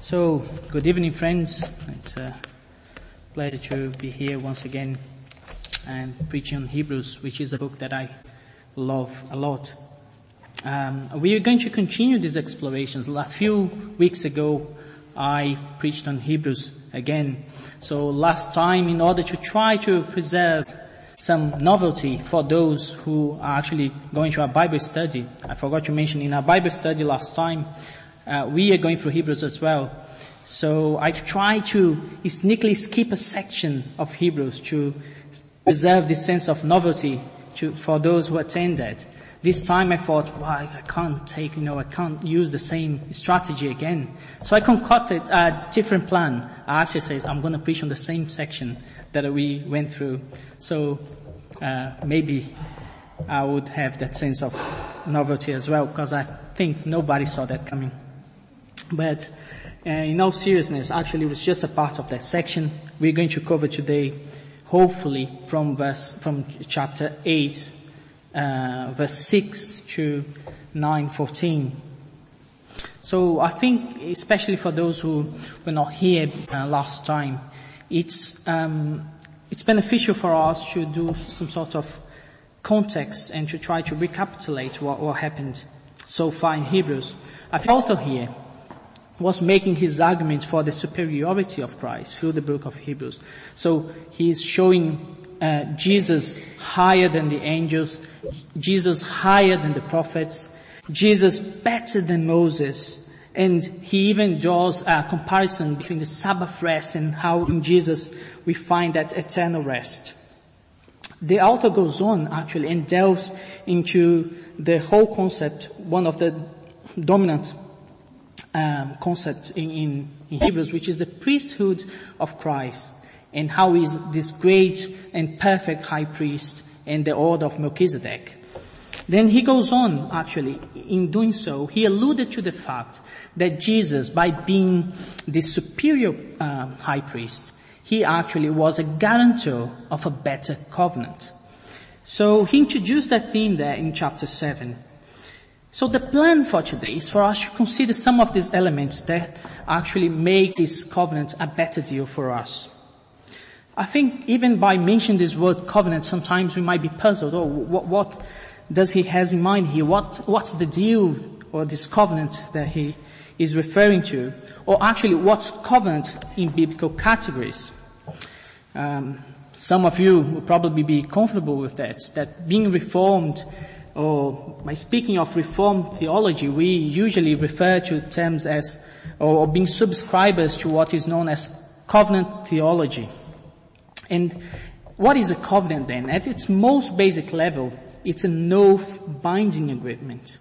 So, good evening friends. It's a pleasure to be here once again and preaching on Hebrews, which is a book that I love a lot. Um, we are going to continue these explorations. A few weeks ago, I preached on Hebrews again. So last time, in order to try to preserve some novelty for those who are actually going to a Bible study, I forgot to mention in our Bible study last time, uh, we are going through Hebrews as well. So I've tried to sneakily skip a section of Hebrews to preserve this sense of novelty to, for those who attend that. This time I thought, well, I can't take, you know, I can't use the same strategy again. So I concocted a different plan. I actually says I'm going to preach on the same section that we went through. So uh, maybe I would have that sense of novelty as well because I think nobody saw that coming. But uh, in all seriousness, actually it was just a part of that section. We're going to cover today, hopefully from verse, from chapter 8, uh, verse 6 to 9, 14. So I think, especially for those who were not here uh, last time, it's um, it's beneficial for us to do some sort of context and to try to recapitulate what, what happened so far in Hebrews. I think also here was making his argument for the superiority of Christ through the book of Hebrews. So he is showing uh, Jesus higher than the angels, Jesus higher than the prophets, Jesus better than Moses, and he even draws a comparison between the Sabbath rest and how in Jesus we find that eternal rest. The author goes on actually and delves into the whole concept, one of the dominant um, concept in, in, in Hebrews, which is the priesthood of Christ and how he's this great and perfect high priest in the order of Melchizedek. Then he goes on, actually, in doing so, he alluded to the fact that Jesus, by being the superior uh, high priest, he actually was a guarantor of a better covenant. So he introduced that theme there in chapter 7. So the plan for today is for us to consider some of these elements that actually make this covenant a better deal for us. I think even by mentioning this word covenant, sometimes we might be puzzled. Oh, what, what does he has in mind here? What, what's the deal or this covenant that he is referring to? Or actually, what's covenant in biblical categories? Um, some of you will probably be comfortable with that. That being reformed or by speaking of Reformed theology, we usually refer to terms as, or, or being subscribers to what is known as covenant theology. And what is a covenant then? At its most basic level, it's a no binding agreement.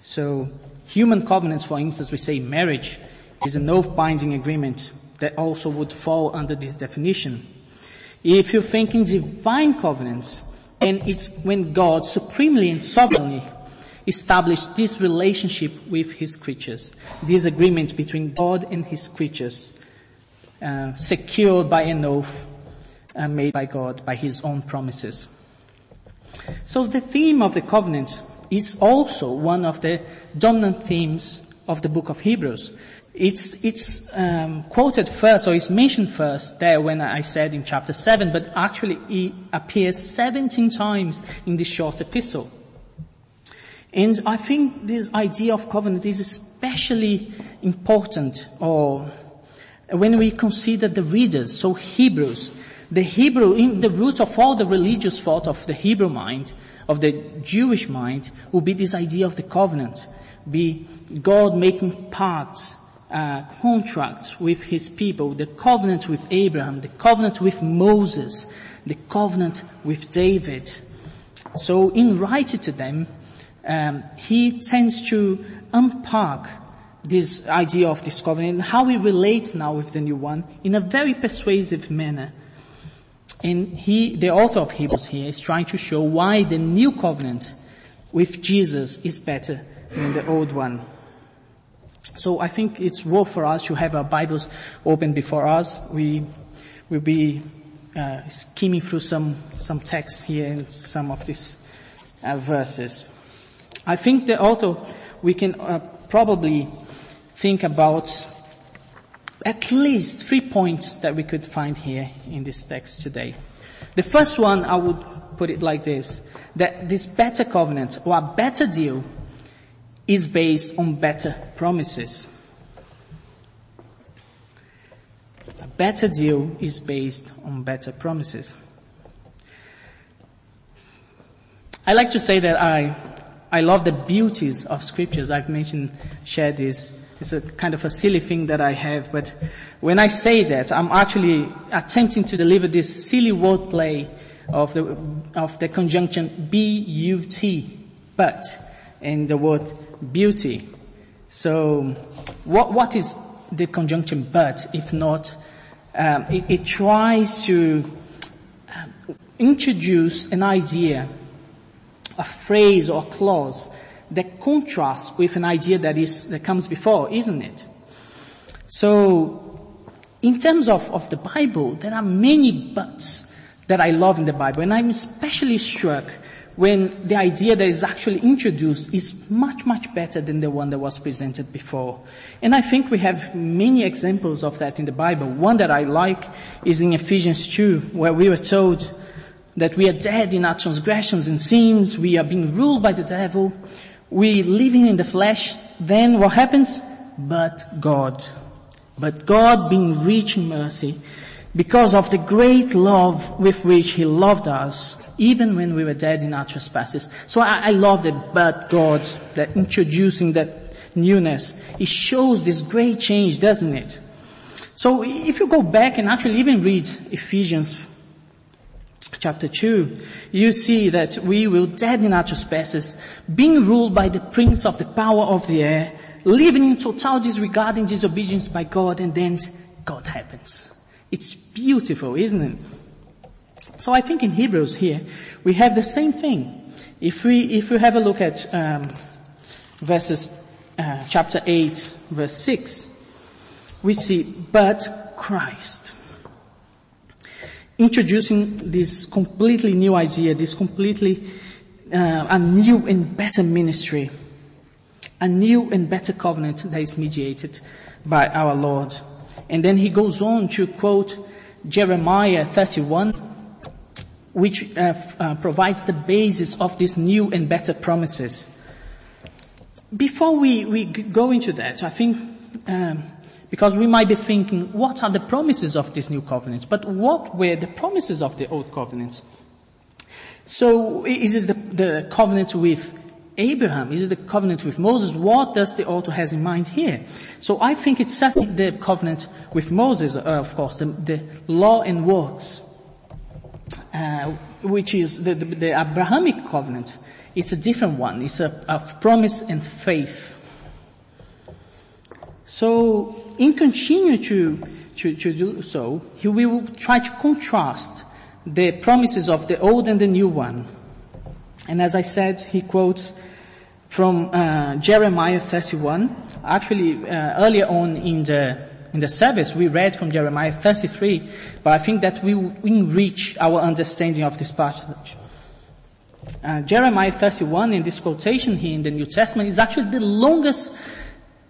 So human covenants, for instance, we say marriage is an oath binding agreement that also would fall under this definition. If you think in divine covenants, and it's when God supremely and sovereignly established this relationship with his creatures, this agreement between God and his creatures, uh, secured by an oath uh, made by God, by his own promises. So the theme of the covenant is also one of the dominant themes of the book of Hebrews. It's, it's um, quoted first, or it's mentioned first there when I said in chapter 7, but actually it appears 17 times in this short epistle. And I think this idea of covenant is especially important, or when we consider the readers, so Hebrews, the Hebrew, in the root of all the religious thought of the Hebrew mind, of the Jewish mind, will be this idea of the covenant, be God making parts uh, contracts with his people, the covenant with Abraham, the covenant with Moses, the covenant with David. So in writing to them, um, he tends to unpack this idea of this covenant and how it relates now with the new one in a very persuasive manner. And he, the author of Hebrews here is trying to show why the new covenant with Jesus is better than the old one. So I think it's worth for us to have our Bibles open before us. We will be uh, skimming through some some text here in some of these uh, verses. I think that also we can uh, probably think about at least three points that we could find here in this text today. The first one, I would put it like this, that this better covenant or a better deal is based on better promises. A better deal is based on better promises. I like to say that I, I love the beauties of scriptures. I've mentioned, shared this. It's a kind of a silly thing that I have, but when I say that, I'm actually attempting to deliver this silly wordplay of the, of the conjunction B-U-T, but, and the word beauty. So, what, what is the conjunction but, if not, um, it, it, tries to um, introduce an idea, a phrase or a clause that contrasts with an idea that is, that comes before, isn't it? So, in terms of, of the Bible, there are many buts that I love in the Bible, and I'm especially struck when the idea that is actually introduced is much, much better than the one that was presented before. And I think we have many examples of that in the Bible. One that I like is in Ephesians 2, where we were told that we are dead in our transgressions and sins, we are being ruled by the devil, we living in the flesh, then what happens? But God. But God being rich in mercy, because of the great love with which He loved us, even when we were dead in our trespasses. So I, I love that, but God, that introducing that newness, it shows this great change, doesn't it? So if you go back and actually even read Ephesians chapter 2, you see that we will dead in our trespasses, being ruled by the prince of the power of the air, living in total disregarding disobedience by God, and then God happens. It's beautiful, isn't it? So I think in Hebrews here, we have the same thing. If we, if we have a look at, um, verses, uh, chapter 8, verse 6, we see, but Christ. Introducing this completely new idea, this completely, uh, a new and better ministry, a new and better covenant that is mediated by our Lord. And then he goes on to quote Jeremiah 31, which uh, uh, provides the basis of these new and better promises. Before we, we go into that, I think, um, because we might be thinking, what are the promises of this new covenant? But what were the promises of the old covenant? So, is it the, the covenant with Abraham? Is it the covenant with Moses? What does the author has in mind here? So I think it's certainly the covenant with Moses, uh, of course, the, the law and works uh, which is the, the, the, Abrahamic covenant. It's a different one. It's a, a promise and faith. So, in continuing to, to, to do so, he will try to contrast the promises of the old and the new one. And as I said, he quotes from uh, Jeremiah 31. Actually, uh, earlier on in the in the service, we read from Jeremiah 33, but I think that we will enrich our understanding of this passage. Uh, Jeremiah 31 in this quotation here in the New Testament is actually the longest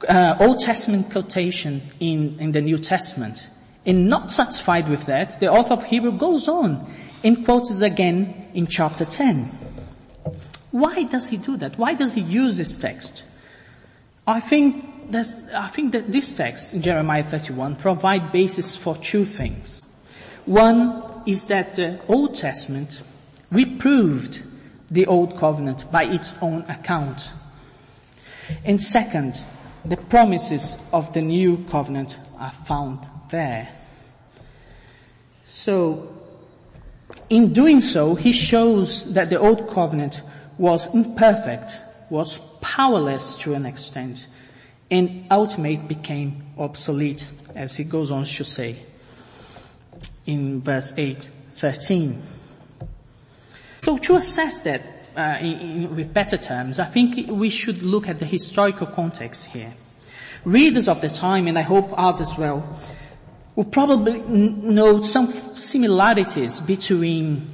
uh, Old Testament quotation in, in the New Testament. And not satisfied with that, the author of Hebrew goes on and quotes again in chapter 10. Why does he do that? Why does he use this text? I think I think that this text Jeremiah 31 provide basis for two things. One is that the Old Testament reproved the Old Covenant by its own account. And second, the promises of the New Covenant are found there. So, in doing so, he shows that the Old Covenant was imperfect, was powerless to an extent, and ultimately became obsolete, as he goes on to say in verse 8, 13. So to assess that uh, in, in, with better terms, I think we should look at the historical context here. Readers of the time, and I hope us as well, will probably note some similarities between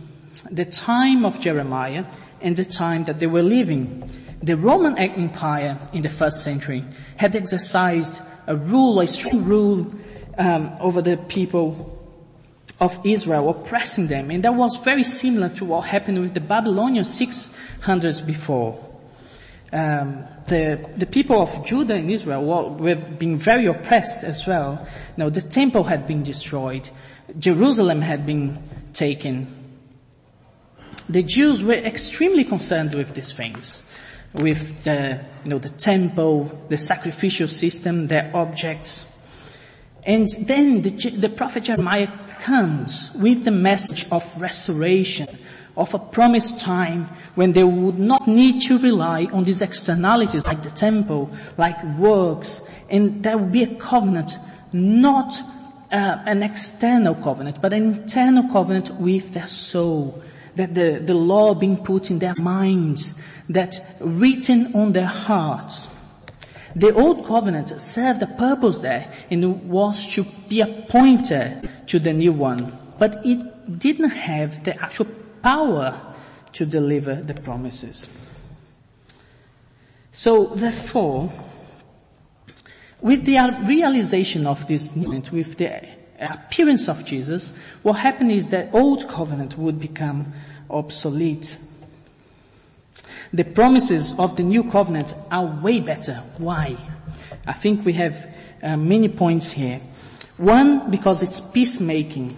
the time of Jeremiah and the time that they were living. The Roman Empire in the first century had exercised a rule, a strict rule, um, over the people of Israel, oppressing them. And that was very similar to what happened with the Babylonians 600s before. Um, the, the people of Judah and Israel were being very oppressed as well. Now the temple had been destroyed. Jerusalem had been taken. The Jews were extremely concerned with these things. With the, you know, the temple, the sacrificial system, their objects. And then the, the prophet Jeremiah comes with the message of restoration, of a promised time when they would not need to rely on these externalities like the temple, like works, and there will be a covenant, not uh, an external covenant, but an internal covenant with their soul, that the, the law being put in their minds, that written on their hearts. The old covenant served a purpose there and was to be a pointer to the new one, but it didn't have the actual power to deliver the promises. So therefore, with the realization of this moment, with the appearance of Jesus, what happened is that old covenant would become obsolete. The promises of the new covenant are way better. Why? I think we have uh, many points here. One, because it's peacemaking.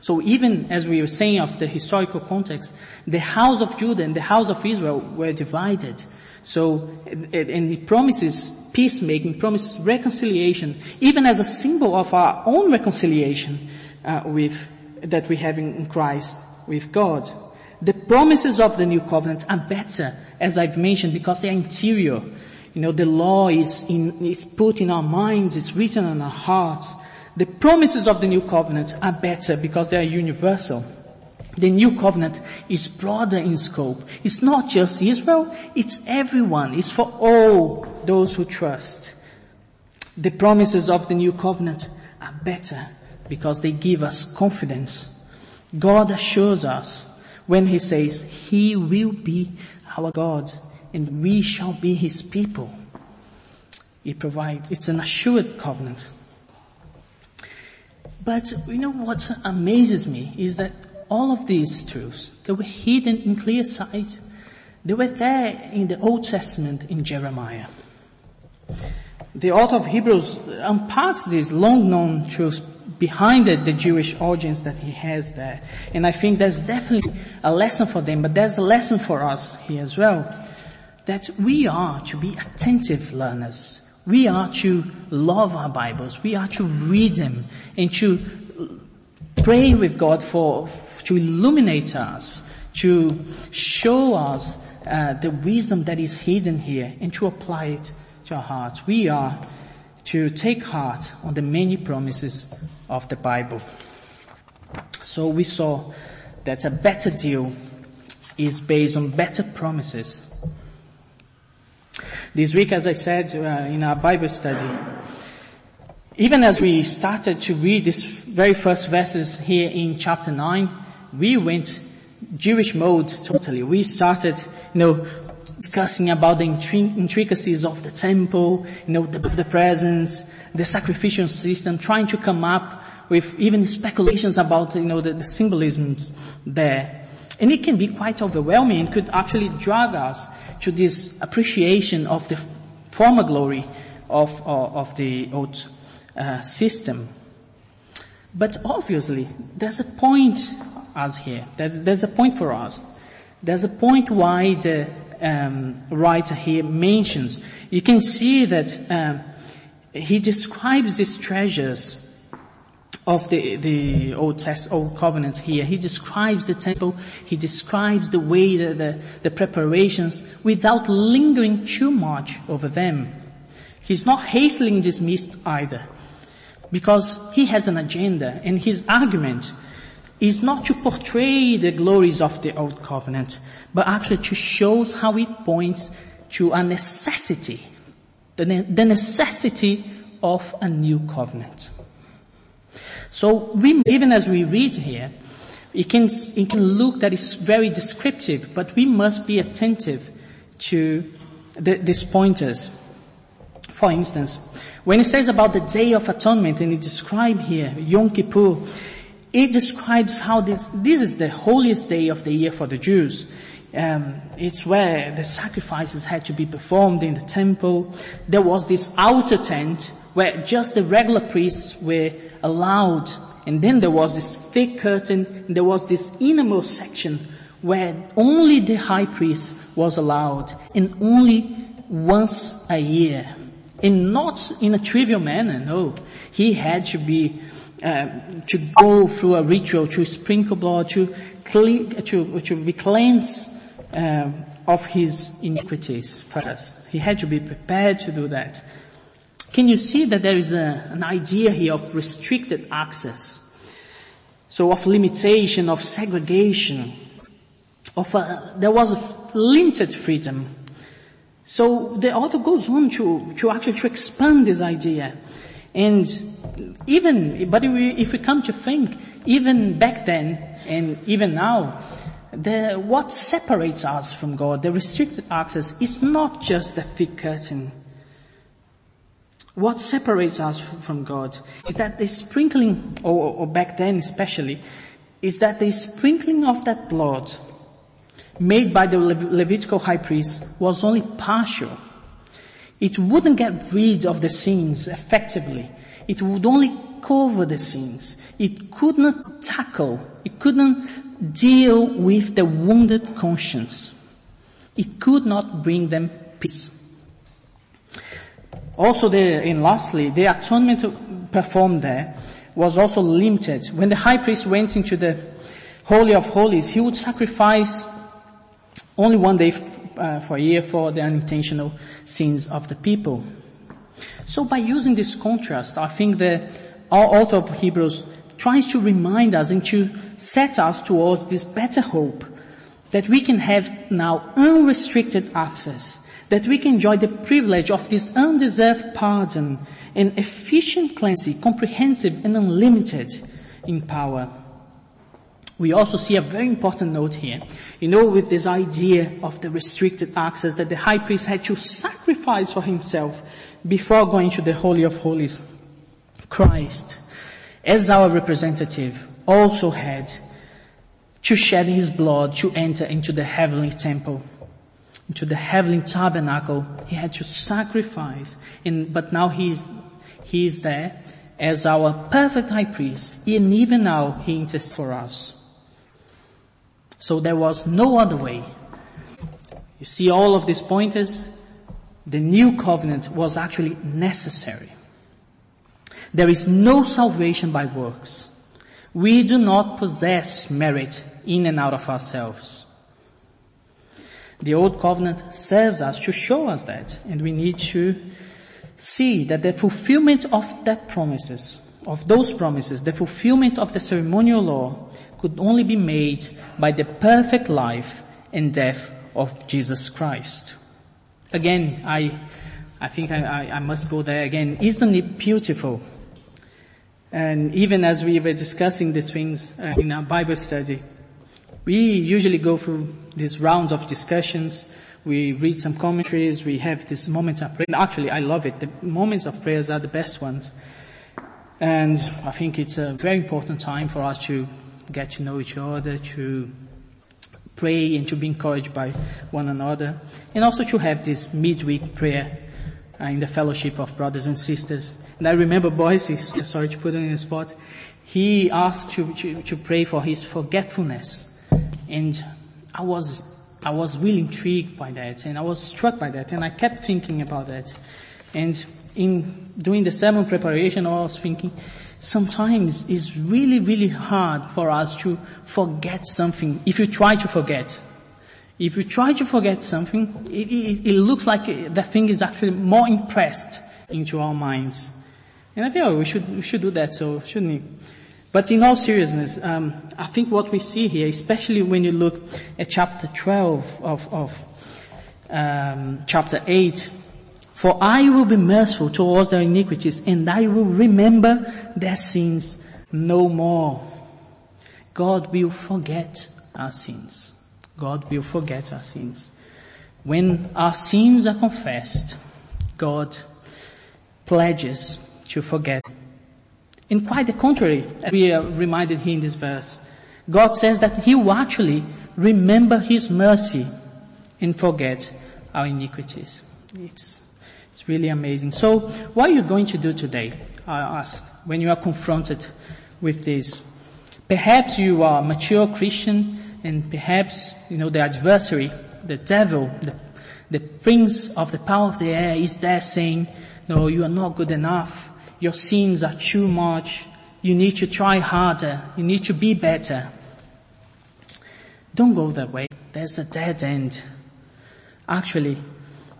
So even as we were saying of the historical context, the house of Judah and the house of Israel were divided. So, and it promises peacemaking, promises reconciliation, even as a symbol of our own reconciliation uh, with that we have in Christ with God. The promises of the new covenant are better, as I've mentioned, because they are interior. You know, the law is in, is put in our minds, it's written on our hearts. The promises of the new covenant are better because they are universal. The new covenant is broader in scope. It's not just Israel, it's everyone. It's for all those who trust. The promises of the new covenant are better because they give us confidence. God assures us when He says, He will be our God and we shall be His people. He provides, it's an assured covenant. But you know what amazes me is that all of these truths, they were hidden in clear sight. They were there in the Old Testament in Jeremiah. The author of Hebrews unpacks these long known truths behind the, the Jewish audience that he has there. And I think there's definitely a lesson for them, but there's a lesson for us here as well. That we are to be attentive learners. We are to love our Bibles. We are to read them and to pray with God for, to illuminate us, to show us uh, the wisdom that is hidden here and to apply it to our hearts. We are to take heart on the many promises of the Bible. So we saw that a better deal is based on better promises this week, as I said uh, in our Bible study, even as we started to read these very first verses here in chapter 9, we went Jewish mode totally. We started, you know, discussing about the intricacies of the temple, you know, the, the presence, the sacrificial system, trying to come up with even speculations about, you know, the, the symbolisms there. And it can be quite overwhelming and could actually drag us to this appreciation of the former glory of, of, of the old uh, system. But obviously, there's a point us here. There's, there's a point for us. There's a point why the um, writer here mentions. You can see that um, he describes these treasures of the, the Old Test, Old Covenant here. He describes the temple, he describes the way, the, the, the preparations, without lingering too much over them. He's not hastily dismissed either, because he has an agenda, and his argument is not to portray the glories of the Old Covenant, but actually to show how it points to a necessity, the, the necessity of a new covenant. So we, even as we read here, it can, it can look that it's very descriptive, but we must be attentive to the, these pointers. For instance, When it says about the Day of Atonement, and it describes here, Yom Kippur, it describes how this, this is the holiest day of the year for the Jews. Um, it's where the sacrifices had to be performed in the temple. There was this outer tent where just the regular priests were allowed. And then there was this thick curtain. there was this innermost section where only the high priest was allowed and only once a year. And not in a trivial manner, no. He had to be, uh, to go through a ritual to sprinkle blood, to, clean, to, to be cleansed uh, of his iniquities first. He had to be prepared to do that. Can you see that there is a, an idea here of restricted access? So of limitation, of segregation, of a, there was a limited freedom so the author goes on to, to actually to expand this idea. And even, but if we, if we come to think, even back then and even now, the, what separates us from God, the restricted access, is not just the thick curtain. What separates us from God is that the sprinkling, or, or back then especially, is that the sprinkling of that blood made by the Levitical high priest was only partial. It wouldn't get rid of the sins effectively. It would only cover the sins. It could not tackle, it couldn't deal with the wounded conscience. It could not bring them peace. Also the, and lastly, the atonement performed there was also limited. When the high priest went into the Holy of Holies, he would sacrifice only one day uh, for a year for the unintentional sins of the people. So by using this contrast, I think the author of Hebrews tries to remind us and to set us towards this better hope that we can have now unrestricted access, that we can enjoy the privilege of this undeserved pardon and efficient cleansing, comprehensive and unlimited in power. We also see a very important note here. You know, with this idea of the restricted access that the high priest had to sacrifice for himself before going to the Holy of Holies. Christ, as our representative, also had to shed his blood to enter into the heavenly temple, into the heavenly tabernacle. He had to sacrifice, and, but now he is there as our perfect high priest, and even now he intercedes for us. So there was no other way. You see all of these pointers? The new covenant was actually necessary. There is no salvation by works. We do not possess merit in and out of ourselves. The old covenant serves us to show us that, and we need to see that the fulfillment of that promises, of those promises, the fulfillment of the ceremonial law could only be made by the perfect life and death of Jesus Christ. Again, I, I think I, I, must go there again. Isn't it beautiful? And even as we were discussing these things uh, in our Bible study, we usually go through these rounds of discussions. We read some commentaries. We have this moment of prayer. Actually, I love it. The moments of prayers are the best ones. And I think it's a very important time for us to get to know each other, to pray and to be encouraged by one another, and also to have this midweek prayer uh, in the fellowship of brothers and sisters. And I remember Boise, sorry to put him in the spot, he asked to, to, to pray for his forgetfulness. And I was, I was really intrigued by that and I was struck by that and I kept thinking about that. And in doing the sermon preparation, I was thinking, sometimes it's really, really hard for us to forget something if you try to forget. If you try to forget something, it, it, it looks like the thing is actually more impressed into our minds. And I feel oh, we should, we should do that, so shouldn't we? But in all seriousness, um, I think what we see here, especially when you look at chapter 12 of, of um, chapter 8, for I will be merciful towards their iniquities and I will remember their sins no more. God will forget our sins. God will forget our sins. When our sins are confessed, God pledges to forget. In quite the contrary, we are reminded here in this verse. God says that He will actually remember His mercy and forget our iniquities. It's, it's really amazing. So what are you going to do today? I ask, when you are confronted with this. Perhaps you are a mature Christian and perhaps, you know, the adversary, the devil, the, the prince of the power of the air is there saying, no, you are not good enough. Your sins are too much. You need to try harder. You need to be better. Don't go that way. There's a dead end. Actually,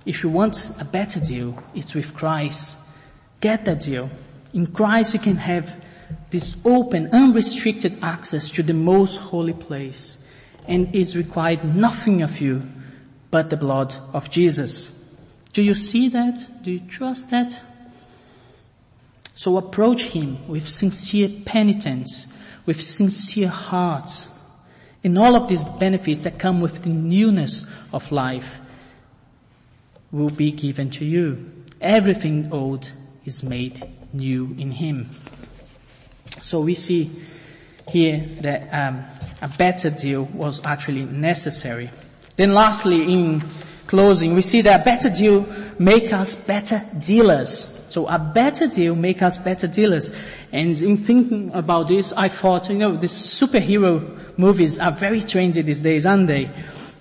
if you want a better deal, it's with Christ. Get that deal. In Christ you can have this open, unrestricted access to the most holy place and is required nothing of you but the blood of Jesus. Do you see that? Do you trust that? So approach Him with sincere penitence, with sincere hearts, and all of these benefits that come with the newness of life will be given to you. Everything old is made new in Him. So we see here that um, a better deal was actually necessary. Then lastly, in closing, we see that a better deal make us better dealers. So a better deal make us better dealers. And in thinking about this, I thought, you know, these superhero movies are very trendy these days, aren't they?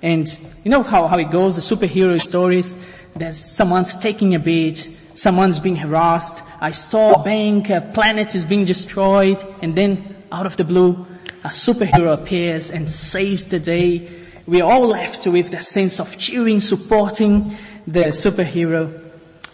And you know how, how it goes, the superhero stories, there's someone's taking a beat, someone's being harassed, I store a bank, a planet is being destroyed, and then out of the blue, a superhero appears and saves the day. We're all left with the sense of cheering, supporting the superhero.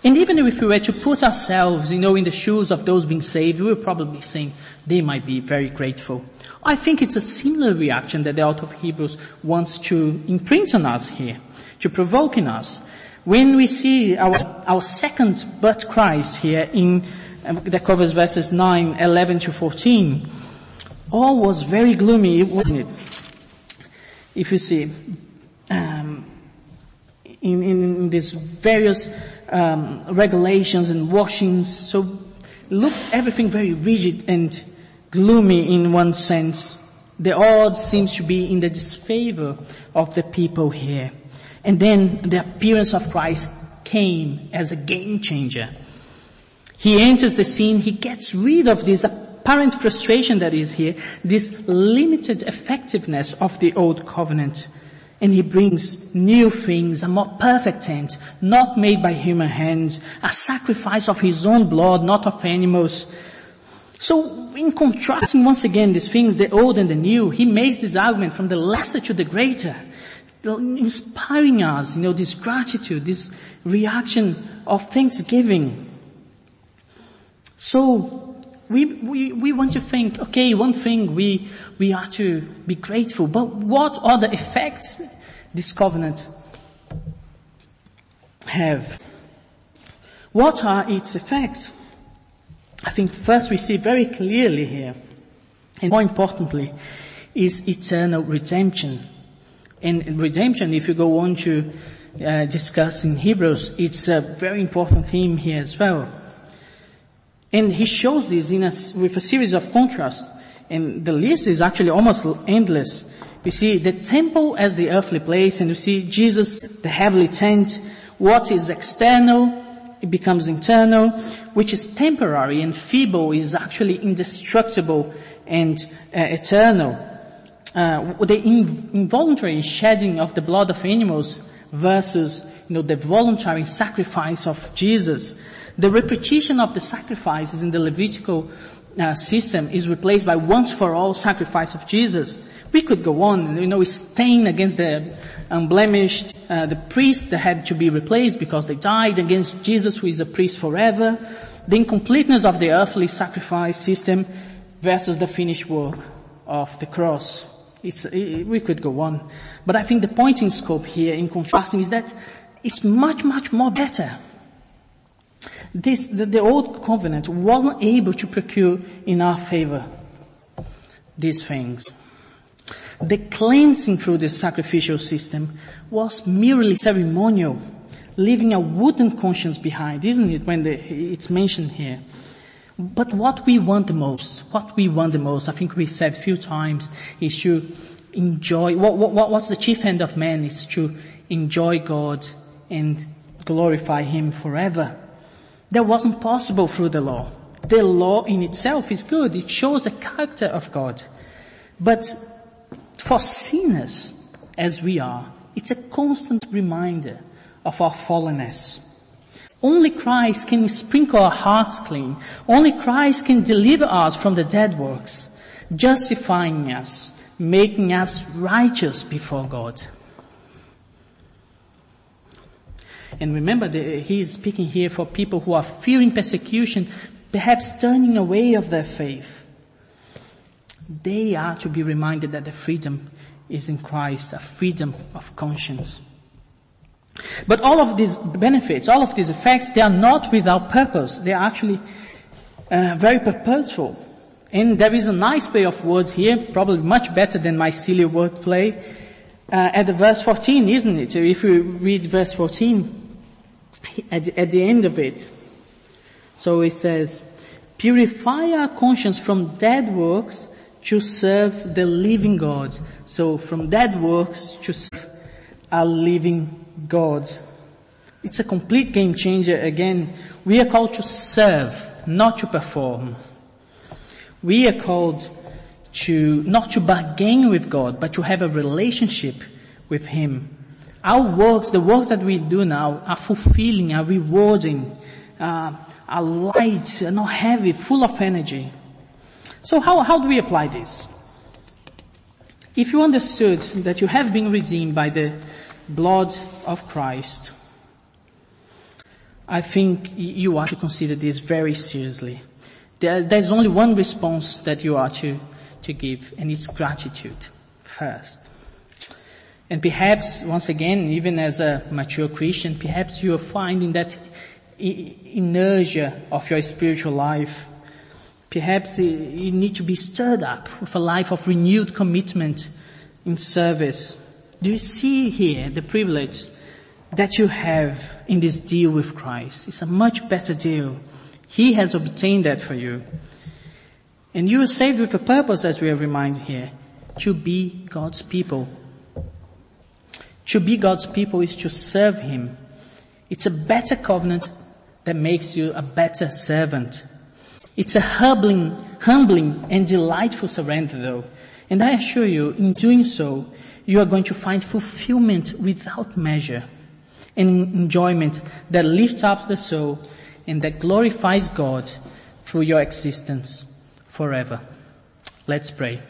And even if we were to put ourselves, you know, in the shoes of those being saved, we would probably think they might be very grateful. I think it's a similar reaction that the author of Hebrews wants to imprint on us here, to provoke in us. When we see our, our second but Christ here in, um, that covers verses 9, 11 to 14, all was very gloomy, wasn't it? If you see, um, in, in these various um, regulations and washings, so look everything very rigid and gloomy in one sense. The odds seems to be in the disfavor of the people here. And then the appearance of Christ came as a game changer. He enters the scene, he gets rid of this apparent frustration that is here, this limited effectiveness of the old covenant. And he brings new things, a more perfect tent, not made by human hands, a sacrifice of his own blood, not of animals. So in contrasting once again these things, the old and the new, he makes this argument from the lesser to the greater inspiring us, you know, this gratitude, this reaction of thanksgiving. So, we, we, we want to think, okay, one thing we, we are to be grateful, but what are the effects this covenant have? What are its effects? I think first we see very clearly here, and more importantly, is eternal redemption. And redemption, if you go on to uh, discuss in Hebrews, it's a very important theme here as well. And he shows this in a, with a series of contrasts. And the list is actually almost endless. We see the temple as the earthly place and we see Jesus, the heavenly tent. What is external, it becomes internal. Which is temporary and feeble is actually indestructible and uh, eternal uh, the involuntary shedding of the blood of animals versus, you know, the voluntary sacrifice of Jesus. The repetition of the sacrifices in the Levitical uh, system is replaced by once for all sacrifice of Jesus. We could go on, you know, stain against the unblemished, uh, the priest that had to be replaced because they died against Jesus who is a priest forever. The incompleteness of the earthly sacrifice system versus the finished work of the cross. It's, it, we could go on. But I think the point in scope here in contrasting is that it's much, much more better. This, the, the old covenant wasn't able to procure in our favor these things. The cleansing through the sacrificial system was merely ceremonial. leaving a wooden conscience behind, isn't it, when the, it's mentioned here? But what we want the most, what we want the most, I think we said a few times, is to enjoy, what, what, what's the chief end of man is to enjoy God and glorify Him forever. That wasn't possible through the law. The law in itself is good. It shows the character of God. But for sinners, as we are, it's a constant reminder of our fallenness. Only Christ can sprinkle our hearts clean. Only Christ can deliver us from the dead works, justifying us, making us righteous before God. And remember, he is speaking here for people who are fearing persecution, perhaps turning away of their faith. They are to be reminded that the freedom is in Christ, a freedom of conscience. But all of these benefits, all of these effects, they are not without purpose. They are actually uh, very purposeful. And there is a nice play of words here, probably much better than my silly wordplay, uh, at the verse 14, isn't it? If we read verse 14, at the, at the end of it. So it says, purify our conscience from dead works to serve the living God. So from dead works to serve a living God. It's a complete game changer again. We are called to serve, not to perform. We are called to, not to bargain with God, but to have a relationship with Him. Our works, the works that we do now are fulfilling, are rewarding, uh, are light, are not heavy, full of energy. So how, how do we apply this? If you understood that you have been redeemed by the blood of Christ, I think you are to consider this very seriously. There, there's only one response that you are to, to give, and it's gratitude first. And perhaps, once again, even as a mature Christian, perhaps you are finding that inertia of your spiritual life. Perhaps you need to be stirred up with a life of renewed commitment in service do you see here the privilege that you have in this deal with Christ? It's a much better deal. He has obtained that for you. And you are saved with a purpose as we are reminded here, to be God's people. To be God's people is to serve Him. It's a better covenant that makes you a better servant. It's a humbling, humbling and delightful surrender though. And I assure you, in doing so, you are going to find fulfillment without measure and enjoyment that lifts up the soul and that glorifies God through your existence forever. Let's pray.